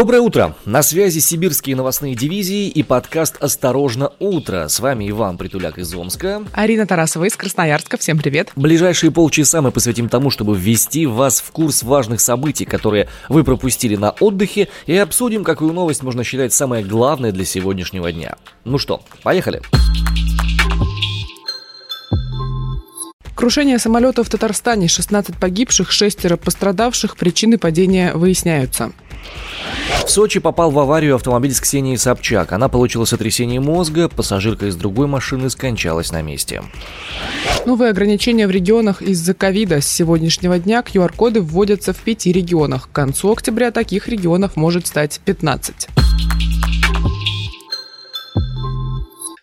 Доброе утро! На связи сибирские новостные дивизии и подкаст «Осторожно, утро». С вами Иван Притуляк из Омска. Арина Тарасова из Красноярска. Всем привет. Ближайшие полчаса мы посвятим тому, чтобы ввести вас в курс важных событий, которые вы пропустили на отдыхе, и обсудим, какую новость можно считать самой главной для сегодняшнего дня. Ну что, поехали! Крушение самолета в Татарстане, 16 погибших, шестеро пострадавших, причины падения выясняются. В Сочи попал в аварию автомобиль с Ксенией Собчак. Она получила сотрясение мозга, пассажирка из другой машины скончалась на месте. Новые ограничения в регионах из-за ковида. С сегодняшнего дня QR-коды вводятся в пяти регионах. К концу октября таких регионов может стать 15.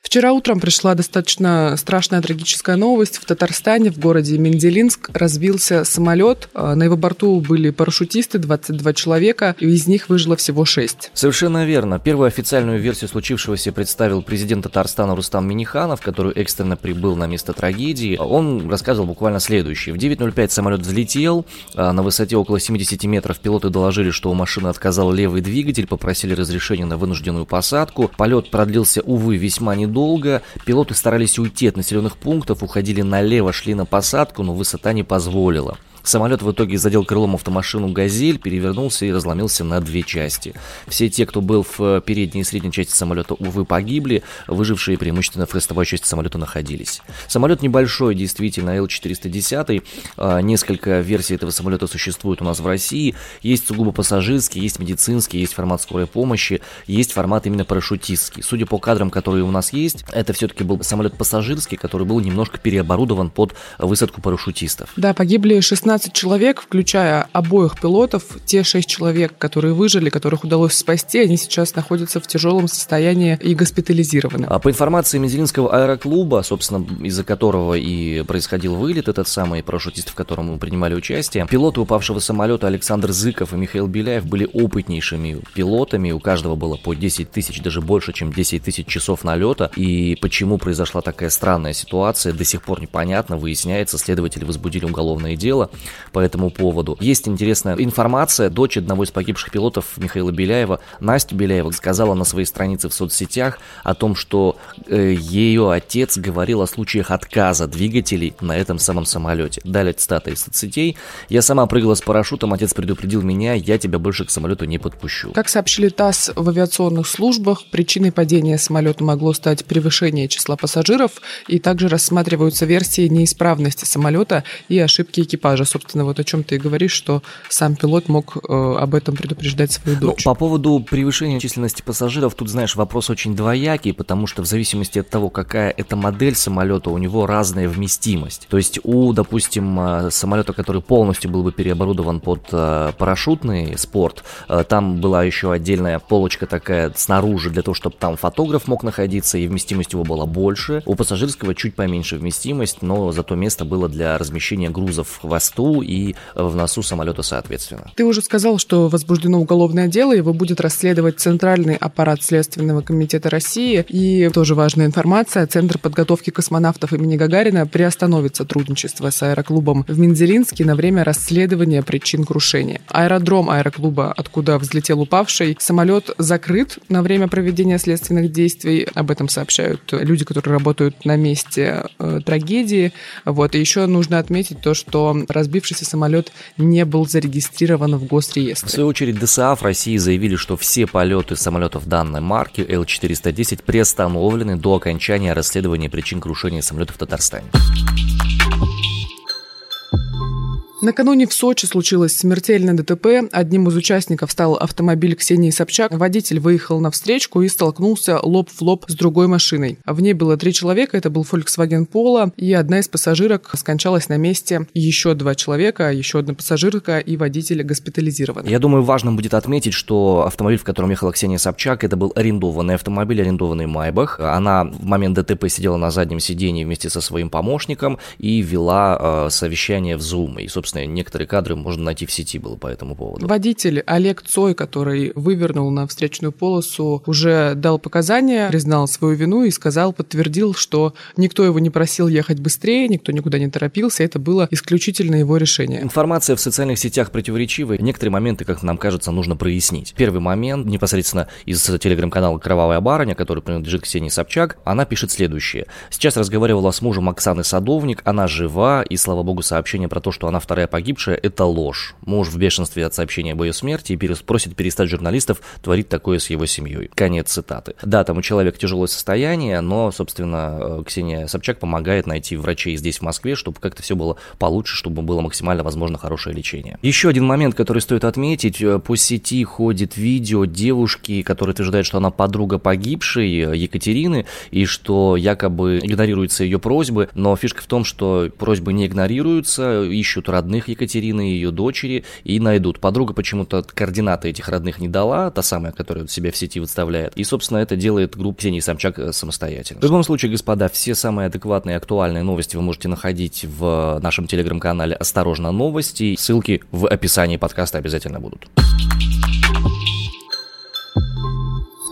Вчера утром пришла достаточно страшная трагическая новость. В Татарстане, в городе Менделинск, разбился самолет. А, на его борту были парашютисты, 22 человека, и из них выжило всего 6. Совершенно верно. Первую официальную версию случившегося представил президент Татарстана Рустам Миниханов, который экстренно прибыл на место трагедии. Он рассказывал буквально следующее. В 9.05 самолет взлетел. А, на высоте около 70 метров пилоты доложили, что у машины отказал левый двигатель, попросили разрешения на вынужденную посадку. Полет продлился, увы, весьма недолго долго. Пилоты старались уйти от населенных пунктов, уходили налево, шли на посадку, но высота не позволила. Самолет в итоге задел крылом автомашину «Газель», перевернулся и разломился на две части. Все те, кто был в э, передней и средней части самолета, увы, погибли, выжившие преимущественно в хвостовой части самолета находились. Самолет небольшой, действительно, Л-410. А, несколько версий этого самолета существует у нас в России. Есть сугубо пассажирский, есть медицинский, есть формат скорой помощи, есть формат именно парашютистский. Судя по кадрам, которые у нас есть, это все-таки был самолет пассажирский, который был немножко переоборудован под высадку парашютистов. Да, погибли 16 15 человек, включая обоих пилотов, те 6 человек, которые выжили, которых удалось спасти, они сейчас находятся в тяжелом состоянии и госпитализированы. А по информации Мензелинского аэроклуба, собственно, из-за которого и происходил вылет, этот самый парашютист, в котором мы принимали участие, пилоты упавшего самолета Александр Зыков и Михаил Беляев были опытнейшими пилотами, у каждого было по 10 тысяч, даже больше, чем 10 тысяч часов налета, и почему произошла такая странная ситуация, до сих пор непонятно, выясняется, следователи возбудили уголовное дело, по этому поводу. Есть интересная информация. Дочь одного из погибших пилотов Михаила Беляева, Настя Беляева, сказала на своей странице в соцсетях о том, что э, ее отец говорил о случаях отказа двигателей на этом самом самолете. Далее цитата из соцсетей. «Я сама прыгала с парашютом, отец предупредил меня, я тебя больше к самолету не подпущу». Как сообщили ТАСС в авиационных службах, причиной падения самолета могло стать превышение числа пассажиров, и также рассматриваются версии неисправности самолета и ошибки экипажа собственно, вот о чем ты и говоришь, что сам пилот мог э, об этом предупреждать свою ну, дочь. Ну, по поводу превышения численности пассажиров, тут, знаешь, вопрос очень двоякий, потому что в зависимости от того, какая это модель самолета, у него разная вместимость. То есть у, допустим, э, самолета, который полностью был бы переоборудован под э, парашютный спорт, там была еще отдельная полочка такая снаружи для того, чтобы там фотограф мог находиться, и вместимость его была больше. У пассажирского чуть поменьше вместимость, но зато место было для размещения грузов в борту и в носу самолета соответственно. Ты уже сказал, что возбуждено уголовное дело, его будет расследовать Центральный аппарат Следственного комитета России. И тоже важная информация, Центр подготовки космонавтов имени Гагарина приостановит сотрудничество с аэроклубом в Мензелинске на время расследования причин крушения. Аэродром аэроклуба, откуда взлетел упавший, самолет закрыт на время проведения следственных действий. Об этом сообщают люди, которые работают на месте э, трагедии. Вот. И еще нужно отметить то, что разбит разбившийся самолет не был зарегистрирован в госреестре. В свою очередь ДСАФ России заявили, что все полеты самолетов данной марки Л-410 приостановлены до окончания расследования причин крушения самолетов в Татарстане. Накануне в Сочи случилось смертельное ДТП. Одним из участников стал автомобиль Ксении Собчак. Водитель выехал на встречку и столкнулся лоб в лоб с другой машиной. В ней было три человека. Это был Volkswagen Polo. И одна из пассажирок скончалась на месте. Еще два человека, еще одна пассажирка и водитель госпитализированы. Я думаю, важно будет отметить, что автомобиль, в котором ехала Ксения Собчак, это был арендованный автомобиль, арендованный Майбах. Она в момент ДТП сидела на заднем сидении вместе со своим помощником и вела э, совещание в Zoom. И, собственно, собственно, некоторые кадры можно найти в сети было по этому поводу. Водитель Олег Цой, который вывернул на встречную полосу, уже дал показания, признал свою вину и сказал, подтвердил, что никто его не просил ехать быстрее, никто никуда не торопился, это было исключительно его решение. Информация в социальных сетях противоречивая. Некоторые моменты, как нам кажется, нужно прояснить. Первый момент, непосредственно из телеграм-канала «Кровавая барыня», который принадлежит Ксении Собчак, она пишет следующее. Сейчас разговаривала с мужем Оксаны Садовник, она жива, и, слава богу, сообщение про то, что она вторая погибшая, это ложь. Муж в бешенстве от сообщения об ее смерти и просит перестать журналистов творить такое с его семьей. Конец цитаты. Да, там у человека тяжелое состояние, но, собственно, э, Ксения Собчак помогает найти врачей здесь, в Москве, чтобы как-то все было получше, чтобы было максимально возможно хорошее лечение. Еще один момент, который стоит отметить. Э, по сети ходит видео девушки, которая утверждает, что она подруга погибшей э, Екатерины, и что якобы игнорируются ее просьбы, но фишка в том, что просьбы не игнорируются, ищут родных Екатерины и ее дочери и найдут. Подруга почему-то координаты этих родных не дала, та самая, которая себя в сети выставляет. И, собственно, это делает группа Ксении Самчак э, самостоятельно. В любом случае, господа, все самые адекватные и актуальные новости вы можете находить в нашем телеграм-канале «Осторожно, новости». Ссылки в описании подкаста обязательно будут.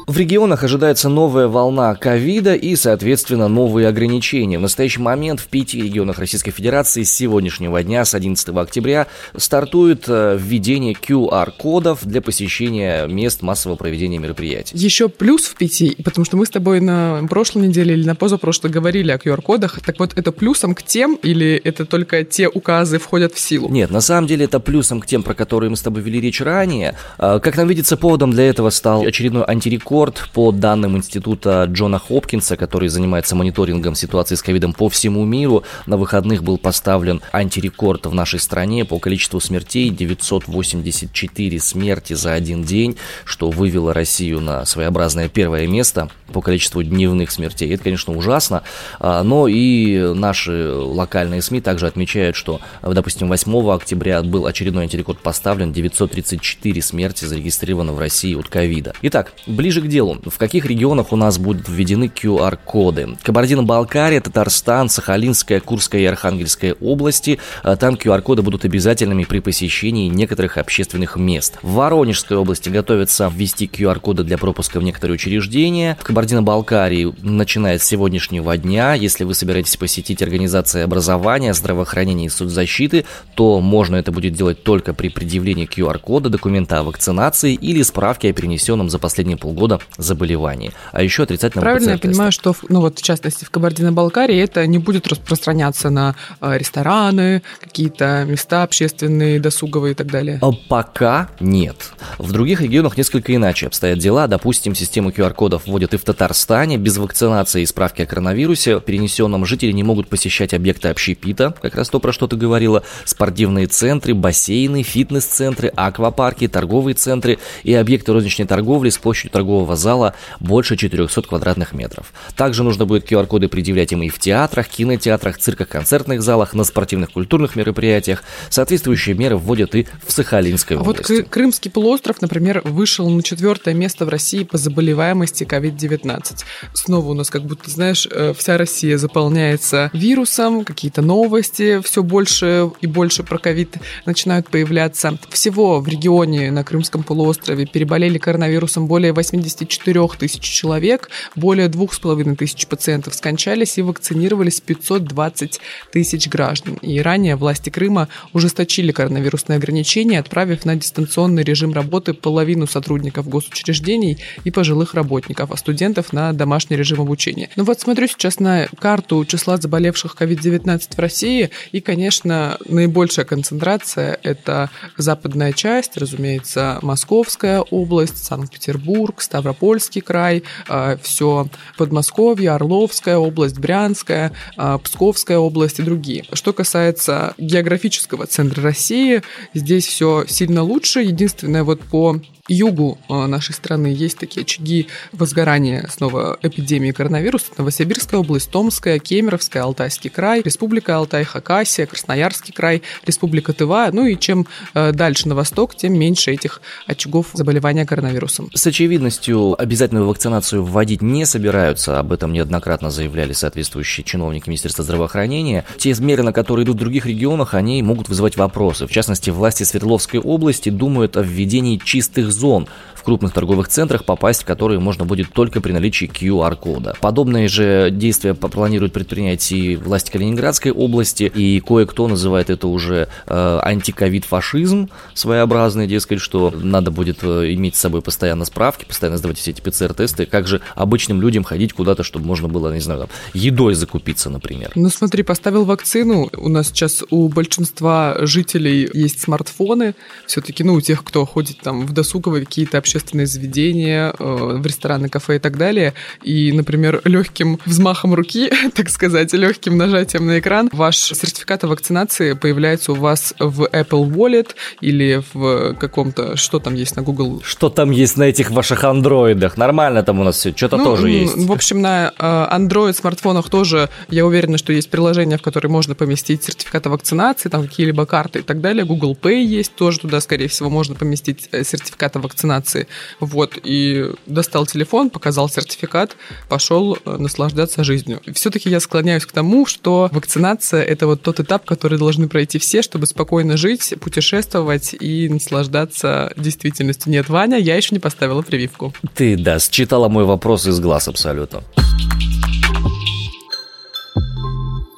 В регионах ожидается новая волна ковида и, соответственно, новые ограничения. В настоящий момент в пяти регионах Российской Федерации с сегодняшнего дня, с 11 октября, стартует э, введение QR-кодов для посещения мест массового проведения мероприятий. Еще плюс в пяти, потому что мы с тобой на прошлой неделе или на позапрошлой говорили о QR-кодах. Так вот, это плюсом к тем или это только те указы входят в силу? Нет, на самом деле это плюсом к тем, про которые мы с тобой вели речь ранее. А, как нам видится, поводом для этого стал очередной антирекорд рекорд по данным института Джона Хопкинса, который занимается мониторингом ситуации с ковидом по всему миру. На выходных был поставлен антирекорд в нашей стране по количеству смертей 984 смерти за один день, что вывело Россию на своеобразное первое место по количеству дневных смертей. Это, конечно, ужасно, а, но и наши локальные СМИ также отмечают, что, допустим, 8 октября был очередной антирекорд поставлен, 934 смерти зарегистрировано в России от ковида. Итак, ближе к делу. В каких регионах у нас будут введены QR-коды? Кабардино-Балкария, Татарстан, Сахалинская, Курская и Архангельская области. А там QR-коды будут обязательными при посещении некоторых общественных мест. В Воронежской области готовятся ввести QR-коды для пропуска в некоторые учреждения. В Кабардино-Балкарии, начиная с сегодняшнего дня, если вы собираетесь посетить организации образования, здравоохранения и соцзащиты, то можно это будет делать только при предъявлении QR-кода, документа о вакцинации или справки о перенесенном за последние полгода года заболеваний. А еще отрицательно Правильно я понимаю, что, ну вот в частности в Кабардино-Балкарии это не будет распространяться на э, рестораны, какие-то места общественные, досуговые и так далее? А пока нет. В других регионах несколько иначе обстоят дела. Допустим, систему QR-кодов вводят и в Татарстане. Без вакцинации и справки о коронавирусе перенесенном жители не могут посещать объекты общепита, как раз то, про что ты говорила, спортивные центры, бассейны, фитнес-центры, аквапарки, торговые центры и объекты розничной торговли с площадью торгового торгового зала больше 400 квадратных метров. Также нужно будет QR-коды предъявлять им и в театрах, кинотеатрах, цирках, концертных залах, на спортивных культурных мероприятиях. Соответствующие меры вводят и в Сахалинской а области. Вот Крымский полуостров, например, вышел на четвертое место в России по заболеваемости COVID-19. Снова у нас как будто, знаешь, э, вся Россия заполняется вирусом, какие-то новости, все больше и больше про ковид начинают появляться. Всего в регионе на Крымском полуострове переболели коронавирусом более 80 54 тысяч человек, более 2,5 тысяч пациентов скончались и вакцинировались 520 тысяч граждан. И ранее власти Крыма ужесточили коронавирусные ограничения, отправив на дистанционный режим работы половину сотрудников госучреждений и пожилых работников, а студентов на домашний режим обучения. Ну вот смотрю сейчас на карту числа заболевших COVID-19 в России, и, конечно, наибольшая концентрация – это западная часть, разумеется, Московская область, Санкт-Петербург, Ставропольский край, а, все Подмосковье, Орловская область, Брянская, а, Псковская область и другие. Что касается географического центра России, здесь все сильно лучше. Единственное, вот по югу э, нашей страны есть такие очаги возгорания снова эпидемии коронавируса. Новосибирская область, Томская, Кемеровская, Алтайский край, Республика Алтай, Хакасия, Красноярский край, Республика Тыва. Ну и чем э, дальше на восток, тем меньше этих очагов заболевания коронавирусом. С очевидностью полностью обязательную вакцинацию вводить не собираются, об этом неоднократно заявляли соответствующие чиновники Министерства здравоохранения. Те меры, на которые идут в других регионах, они могут вызывать вопросы. В частности, власти Свердловской области думают о введении чистых зон крупных торговых центрах, попасть в которые можно будет только при наличии QR-кода. Подобные же действия планируют предпринять и власти Калининградской области, и кое-кто называет это уже э, антиковид-фашизм своеобразный, дескать, что надо будет э, иметь с собой постоянно справки, постоянно сдавать все эти ПЦР-тесты, как же обычным людям ходить куда-то, чтобы можно было, не знаю, там, едой закупиться, например. Ну смотри, поставил вакцину, у нас сейчас у большинства жителей есть смартфоны, все-таки, ну, у тех, кто ходит там в досуговые какие-то общественные общественные заведения, э, в рестораны, кафе и так далее. И, например, легким взмахом руки, так сказать, легким нажатием на экран, ваш сертификат о вакцинации появляется у вас в Apple Wallet или в каком-то, что там есть на Google. Что там есть на этих ваших андроидах? Нормально там у нас все, что-то ну, тоже есть. В общем, на э, Android смартфонах тоже, я уверена, что есть приложения, в которые можно поместить сертификат о вакцинации, там какие-либо карты и так далее. Google Pay есть, тоже туда, скорее всего, можно поместить э, сертификат о вакцинации. Вот, и достал телефон, показал сертификат, пошел э, наслаждаться жизнью. Все-таки я склоняюсь к тому, что вакцинация – это вот тот этап, который должны пройти все, чтобы спокойно жить, путешествовать и наслаждаться действительностью. Нет, Ваня, я еще не поставила прививку. Ты, да, считала мой вопрос из глаз абсолютно.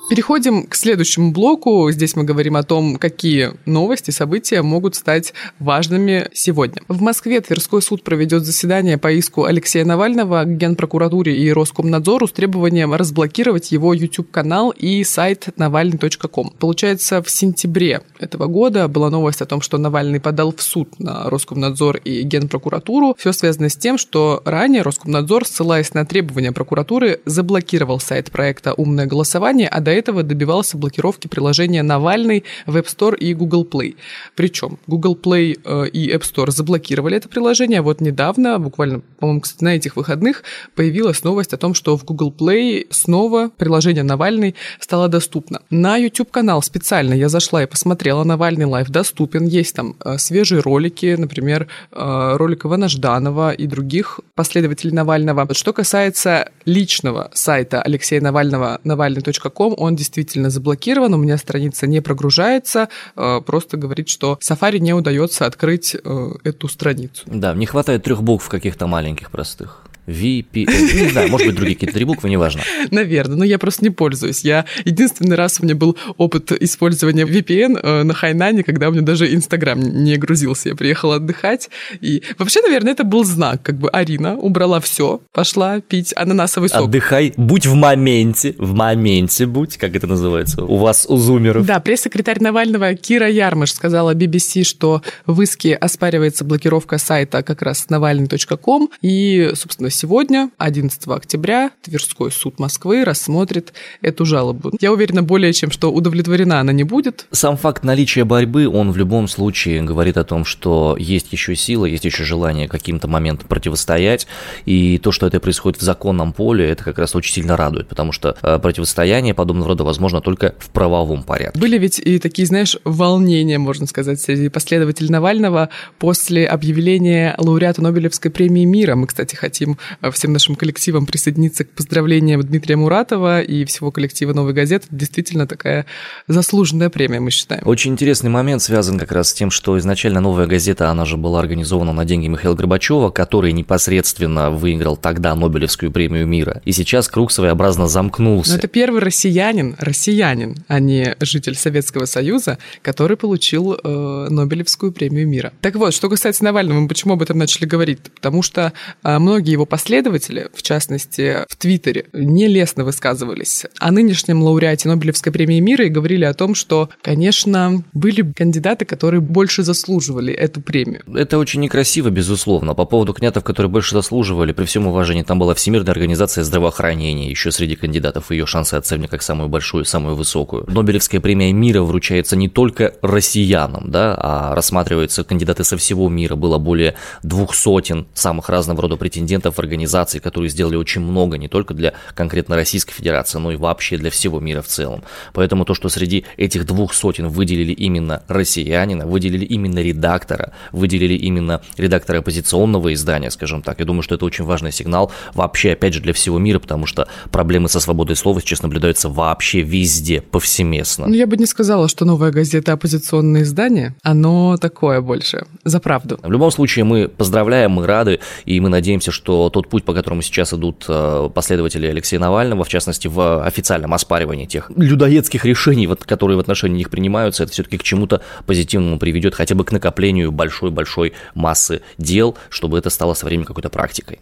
Переходим к следующему блоку. Здесь мы говорим о том, какие новости, события могут стать важными сегодня. В Москве Тверской суд проведет заседание по иску Алексея Навального к Генпрокуратуре и Роскомнадзору с требованием разблокировать его YouTube-канал и сайт навальный.ком. Получается, в сентябре этого года была новость о том, что Навальный подал в суд на Роскомнадзор и Генпрокуратуру. Все связано с тем, что ранее Роскомнадзор, ссылаясь на требования прокуратуры, заблокировал сайт проекта «Умное голосование», а до этого добивался блокировки приложения Навальный в App Store и Google Play. Причем Google Play э, и App Store заблокировали это приложение, а вот недавно, буквально, по-моему, кстати, на этих выходных, появилась новость о том, что в Google Play снова приложение Навальный стало доступно. На YouTube-канал специально я зашла и посмотрела, Навальный Live доступен, есть там э, свежие ролики, например, э, ролик Ивана Жданова и других последователей Навального. Что касается личного сайта Алексея Навального, navalny.com, он действительно заблокирован, у меня страница не прогружается, э, просто говорит, что Safari не удается открыть э, эту страницу. Да, не хватает трех букв каких-то маленьких простых. VPN. Ну, не знаю, может быть, другие какие-то три буквы, неважно. Наверное, но я просто не пользуюсь. Я единственный раз у меня был опыт использования VPN э, на Хайнане, когда у меня даже Инстаграм не грузился. Я приехала отдыхать. И вообще, наверное, это был знак. Как бы Арина убрала все, пошла пить ананасовый сок. Отдыхай, будь в моменте, в моменте будь, как это называется, у вас, у зумеров. Да, пресс-секретарь Навального Кира Ярмыш сказала BBC, что в иске оспаривается блокировка сайта как раз навальный.ком. И, собственно, сегодня, 11 октября, Тверской суд Москвы рассмотрит эту жалобу. Я уверена более чем, что удовлетворена она не будет. Сам факт наличия борьбы, он в любом случае говорит о том, что есть еще сила, есть еще желание каким-то моментом противостоять, и то, что это происходит в законном поле, это как раз очень сильно радует, потому что э, противостояние подобного рода возможно только в правовом порядке. Были ведь и такие, знаешь, волнения, можно сказать, среди последователей Навального после объявления лауреата Нобелевской премии мира. Мы, кстати, хотим всем нашим коллективам присоединиться к поздравлениям Дмитрия Муратова и всего коллектива «Новой газеты». Действительно такая заслуженная премия, мы считаем. Очень интересный момент связан как раз с тем, что изначально «Новая газета», она же была организована на деньги Михаила Горбачева, который непосредственно выиграл тогда Нобелевскую премию мира. И сейчас круг своеобразно замкнулся. Но это первый россиянин, россиянин, а не житель Советского Союза, который получил э, Нобелевскую премию мира. Так вот, что касается Навального, мы почему об этом начали говорить? Потому что э, многие его последователи, в частности, в Твиттере, нелестно высказывались о нынешнем лауреате Нобелевской премии мира и говорили о том, что, конечно, были кандидаты, которые больше заслуживали эту премию. Это очень некрасиво, безусловно. По поводу кандидатов, которые больше заслуживали, при всем уважении, там была Всемирная организация здравоохранения, еще среди кандидатов ее шансы оценивали как самую большую, самую высокую. Нобелевская премия мира вручается не только россиянам, да, а рассматриваются кандидаты со всего мира. Было более двух сотен самых разного рода претендентов организаций, которые сделали очень много не только для конкретно Российской Федерации, но и вообще для всего мира в целом. Поэтому то, что среди этих двух сотен выделили именно россиянина, выделили именно редактора, выделили именно редактора оппозиционного издания, скажем так, я думаю, что это очень важный сигнал вообще, опять же, для всего мира, потому что проблемы со свободой слова сейчас наблюдаются вообще везде, повсеместно. Ну, я бы не сказала, что новая газета оппозиционное издание, оно такое больше, за правду. В любом случае, мы поздравляем, мы рады, и мы надеемся, что тот путь, по которому сейчас идут э, последователи Алексея Навального, в частности, в официальном оспаривании тех людоедских решений, которые в отношении них принимаются, это все-таки к чему-то позитивному приведет, хотя бы к накоплению большой-большой массы дел, чтобы это стало со временем какой-то практикой.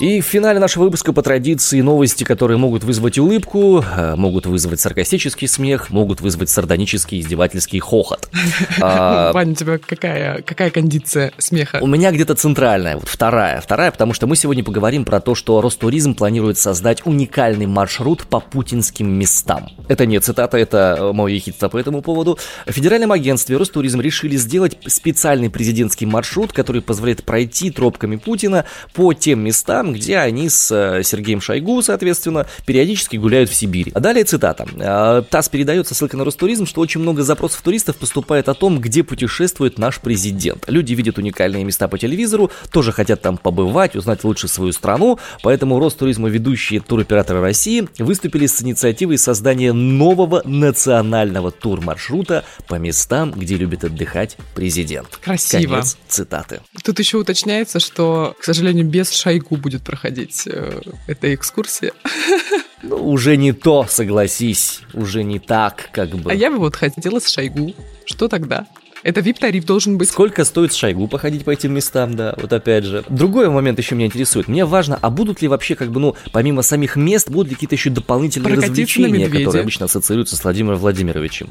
И в финале нашего выпуска по традиции новости, которые могут вызвать улыбку, э, могут вызвать саркастический смех, могут вызвать сардонический издевательский хохот. А, Ваня, у тебя какая, какая кондиция смеха? У меня где-то центральная, вот вторая. Вторая, потому что мы сегодня поговорим про то, что Ростуризм планирует создать уникальный маршрут по путинским местам. Это не цитата, это мое ехидство по этому поводу. В федеральном агентстве Ростуризм решили сделать специальный президентский маршрут, который позволяет пройти тропками Путина по тем местам, где они с э, Сергеем Шойгу, соответственно, периодически гуляют в Сибири. А далее цитата. «Э, ТАСС передает со ссылкой на Ростуризм, что очень много запросов туристов поступает о том, где путешествует наш президент. Люди видят уникальные места по телевизору, тоже хотят там побывать, узнать лучше свою страну, поэтому Ростуризм и ведущие туроператоры России выступили с инициативой создания нового национального турмаршрута по местам, где любит отдыхать президент. Красиво. Конец цитаты. Тут еще уточняется, что, к сожалению, без Шойгу будет будет проходить э, эта экскурсия. Ну, уже не то, согласись, уже не так, как бы. А я бы вот хотела с Шойгу. Что тогда? Это VIP-тариф должен быть. Сколько стоит Шойгу походить по этим местам, да, вот опять же. Другой момент еще меня интересует. Мне важно, а будут ли вообще, как бы, ну, помимо самих мест, будут ли какие-то еще дополнительные развлечения, которые обычно ассоциируются с Владимиром Владимировичем?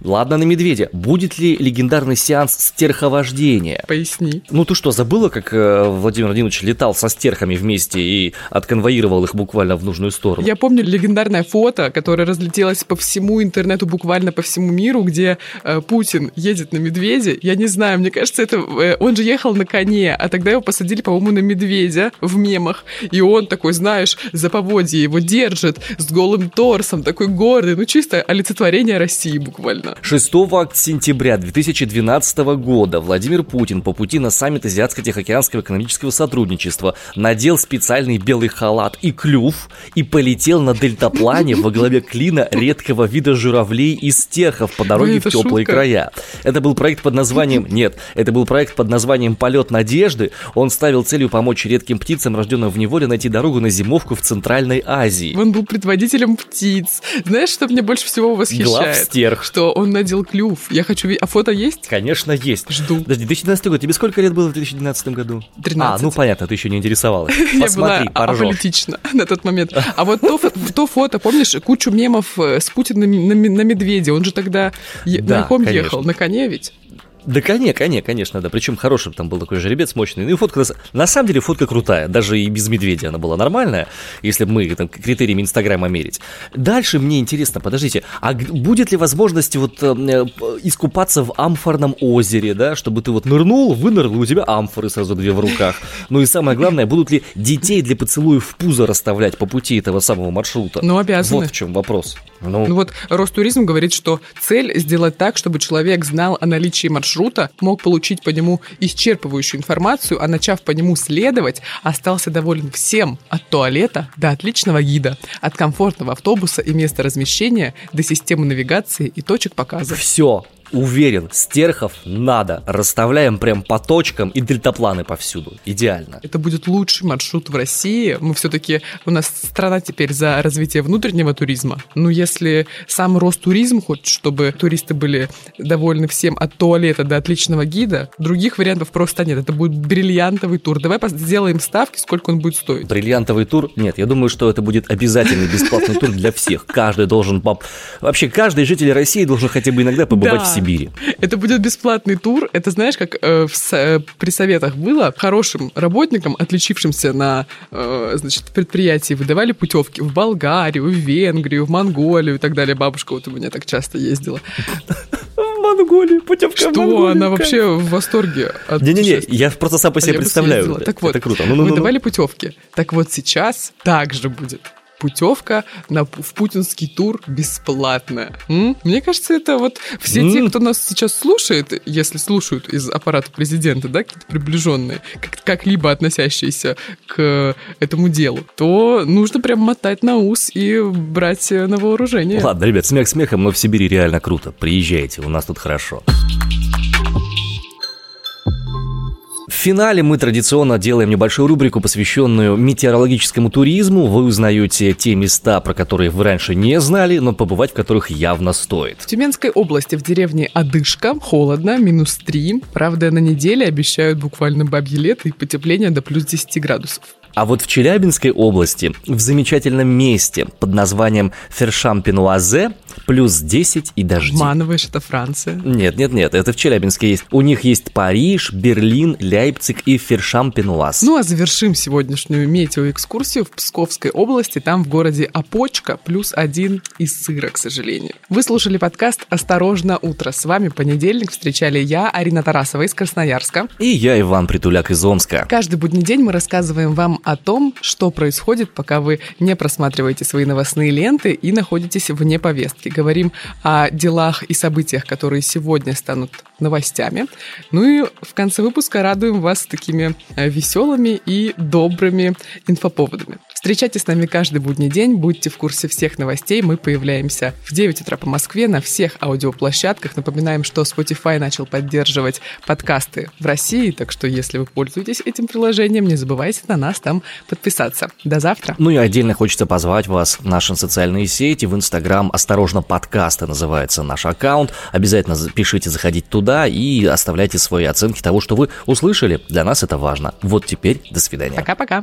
Ладно, на медведя. Будет ли легендарный сеанс стерховождения? Поясни. Ну, ты что, забыла, как э, Владимир Владимирович летал со стерхами вместе и отконвоировал их буквально в нужную сторону? Я помню легендарное фото, которое разлетелось по всему интернету, буквально по всему миру, где э, Путин едет на медведя медведя. Я не знаю, мне кажется, это э, он же ехал на коне, а тогда его посадили, по-моему, на медведя в мемах. И он такой, знаешь, за поводье его держит с голым торсом, такой гордый. Ну, чисто олицетворение России буквально. 6 сентября 2012 года Владимир Путин по пути на саммит Азиатско-Тихоокеанского экономического сотрудничества надел специальный белый халат и клюв и полетел на дельтаплане во главе клина редкого вида журавлей и стехов по дороге Ой, в теплые шутка. края. Это был проект под названием... Нет, это был проект под названием «Полет надежды». Он ставил целью помочь редким птицам, рожденным в неволе, найти дорогу на зимовку в Центральной Азии. Он был предводителем птиц. Знаешь, что мне больше всего восхищает? Главстерх. Что он надел клюв. Я хочу... А фото есть? Конечно, есть. Жду. Подожди, 2012 год. Тебе сколько лет было в 2012 году? 13. А, ну понятно, ты еще не интересовалась. Я была аполитична на тот момент. А вот то, то фото, помнишь, кучу мемов э, с Путиным на, медведе. Он же тогда ком ехал? На коне ведь? Да, коне, коне, конечно, да. Причем хороший там был такой жеребец мощный. Ну и фотка, на самом деле, фотка крутая. Даже и без медведя она была нормальная, если бы мы там критериями Инстаграма мерить. Дальше мне интересно, подождите, а будет ли возможность вот э, э, искупаться в амфорном озере, да, чтобы ты вот нырнул, вынырнул, у тебя амфоры сразу две в руках. Ну и самое главное, будут ли детей для поцелуев в пузо расставлять по пути этого самого маршрута? Ну, обязаны. Вот в чем вопрос. Ну, ну вот Ростуризм говорит, что цель сделать так, чтобы человек знал о наличии маршрута, мог получить по нему исчерпывающую информацию, а начав по нему следовать, остался доволен всем от туалета до отличного гида, от комфортного автобуса и места размещения до системы навигации и точек показа. Все, Уверен, стерхов надо. Расставляем прям по точкам и дельтапланы повсюду. Идеально. Это будет лучший маршрут в России. Мы все-таки, у нас страна теперь за развитие внутреннего туризма. Но если сам Ростуризм хочет, чтобы туристы были довольны всем от туалета до отличного гида, других вариантов просто нет. Это будет бриллиантовый тур. Давай сделаем ставки, сколько он будет стоить. Бриллиантовый тур? Нет, я думаю, что это будет обязательный бесплатный тур для всех. Каждый должен... Вообще, каждый житель России должен хотя бы иногда побывать в Сибири Сибири. Это будет бесплатный тур. Это знаешь, как э, в, э, при советах было хорошим работникам, отличившимся на э, значит, предприятии, выдавали путевки в Болгарию, в Венгрию, в Монголию и так далее. Бабушка вот у меня так часто ездила. в Монголию, путевка Что? в Монголию. Она кайф. вообще в восторге от Не-не-не, я просто сам по А себе бы представляю. Это Так вот, круто. Ну, ну, мы ну, давали путевки. Так вот сейчас также будет путевка на, в путинский тур бесплатная. М? Мне кажется, это вот все те, М. кто нас сейчас слушает, если слушают из аппарата президента, да, какие-то приближенные, как- как-либо относящиеся к этому делу, то нужно прям мотать на ус и брать на вооружение. Ладно, ребят, смех смехом, но в Сибири реально круто. Приезжайте, у нас тут хорошо. В финале мы традиционно делаем небольшую рубрику, посвященную метеорологическому туризму. Вы узнаете те места, про которые вы раньше не знали, но побывать в которых явно стоит. В Тюменской области в деревне Адышка холодно, минус 3. Правда, на неделе обещают буквально бабье лето и потепление до плюс 10 градусов. А вот в Челябинской области, в замечательном месте под названием Фершам-Пенуазе, плюс 10 и дожди. Обманываешь, это Франция. Нет, нет, нет, это в Челябинске есть. У них есть Париж, Берлин, Лейпциг и Фершам-Пенуаз. Ну а завершим сегодняшнюю метеоэкскурсию в Псковской области. Там в городе Опочка плюс один из сыра, к сожалению. Вы слушали подкаст «Осторожно, утро». С вами понедельник встречали я, Арина Тарасова из Красноярска. И я, Иван Притуляк из Омска. Каждый будний день мы рассказываем вам о том, что происходит, пока вы не просматриваете свои новостные ленты и находитесь вне повестки. Говорим о делах и событиях, которые сегодня станут новостями. Ну и в конце выпуска радуем вас такими э, веселыми и добрыми инфоповодами. Встречайте с нами каждый будний день, будьте в курсе всех новостей. Мы появляемся в 9 утра по Москве на всех аудиоплощадках. Напоминаем, что Spotify начал поддерживать подкасты в России, так что если вы пользуетесь этим приложением, не забывайте на нас там подписаться. До завтра. Ну и отдельно хочется позвать вас в наши социальные сети, в Инстаграм «Осторожно, подкасты» называется наш аккаунт. Обязательно за- пишите, заходите туда и оставляйте свои оценки того, что вы услышали. Для нас это важно. Вот теперь до свидания. Пока-пока.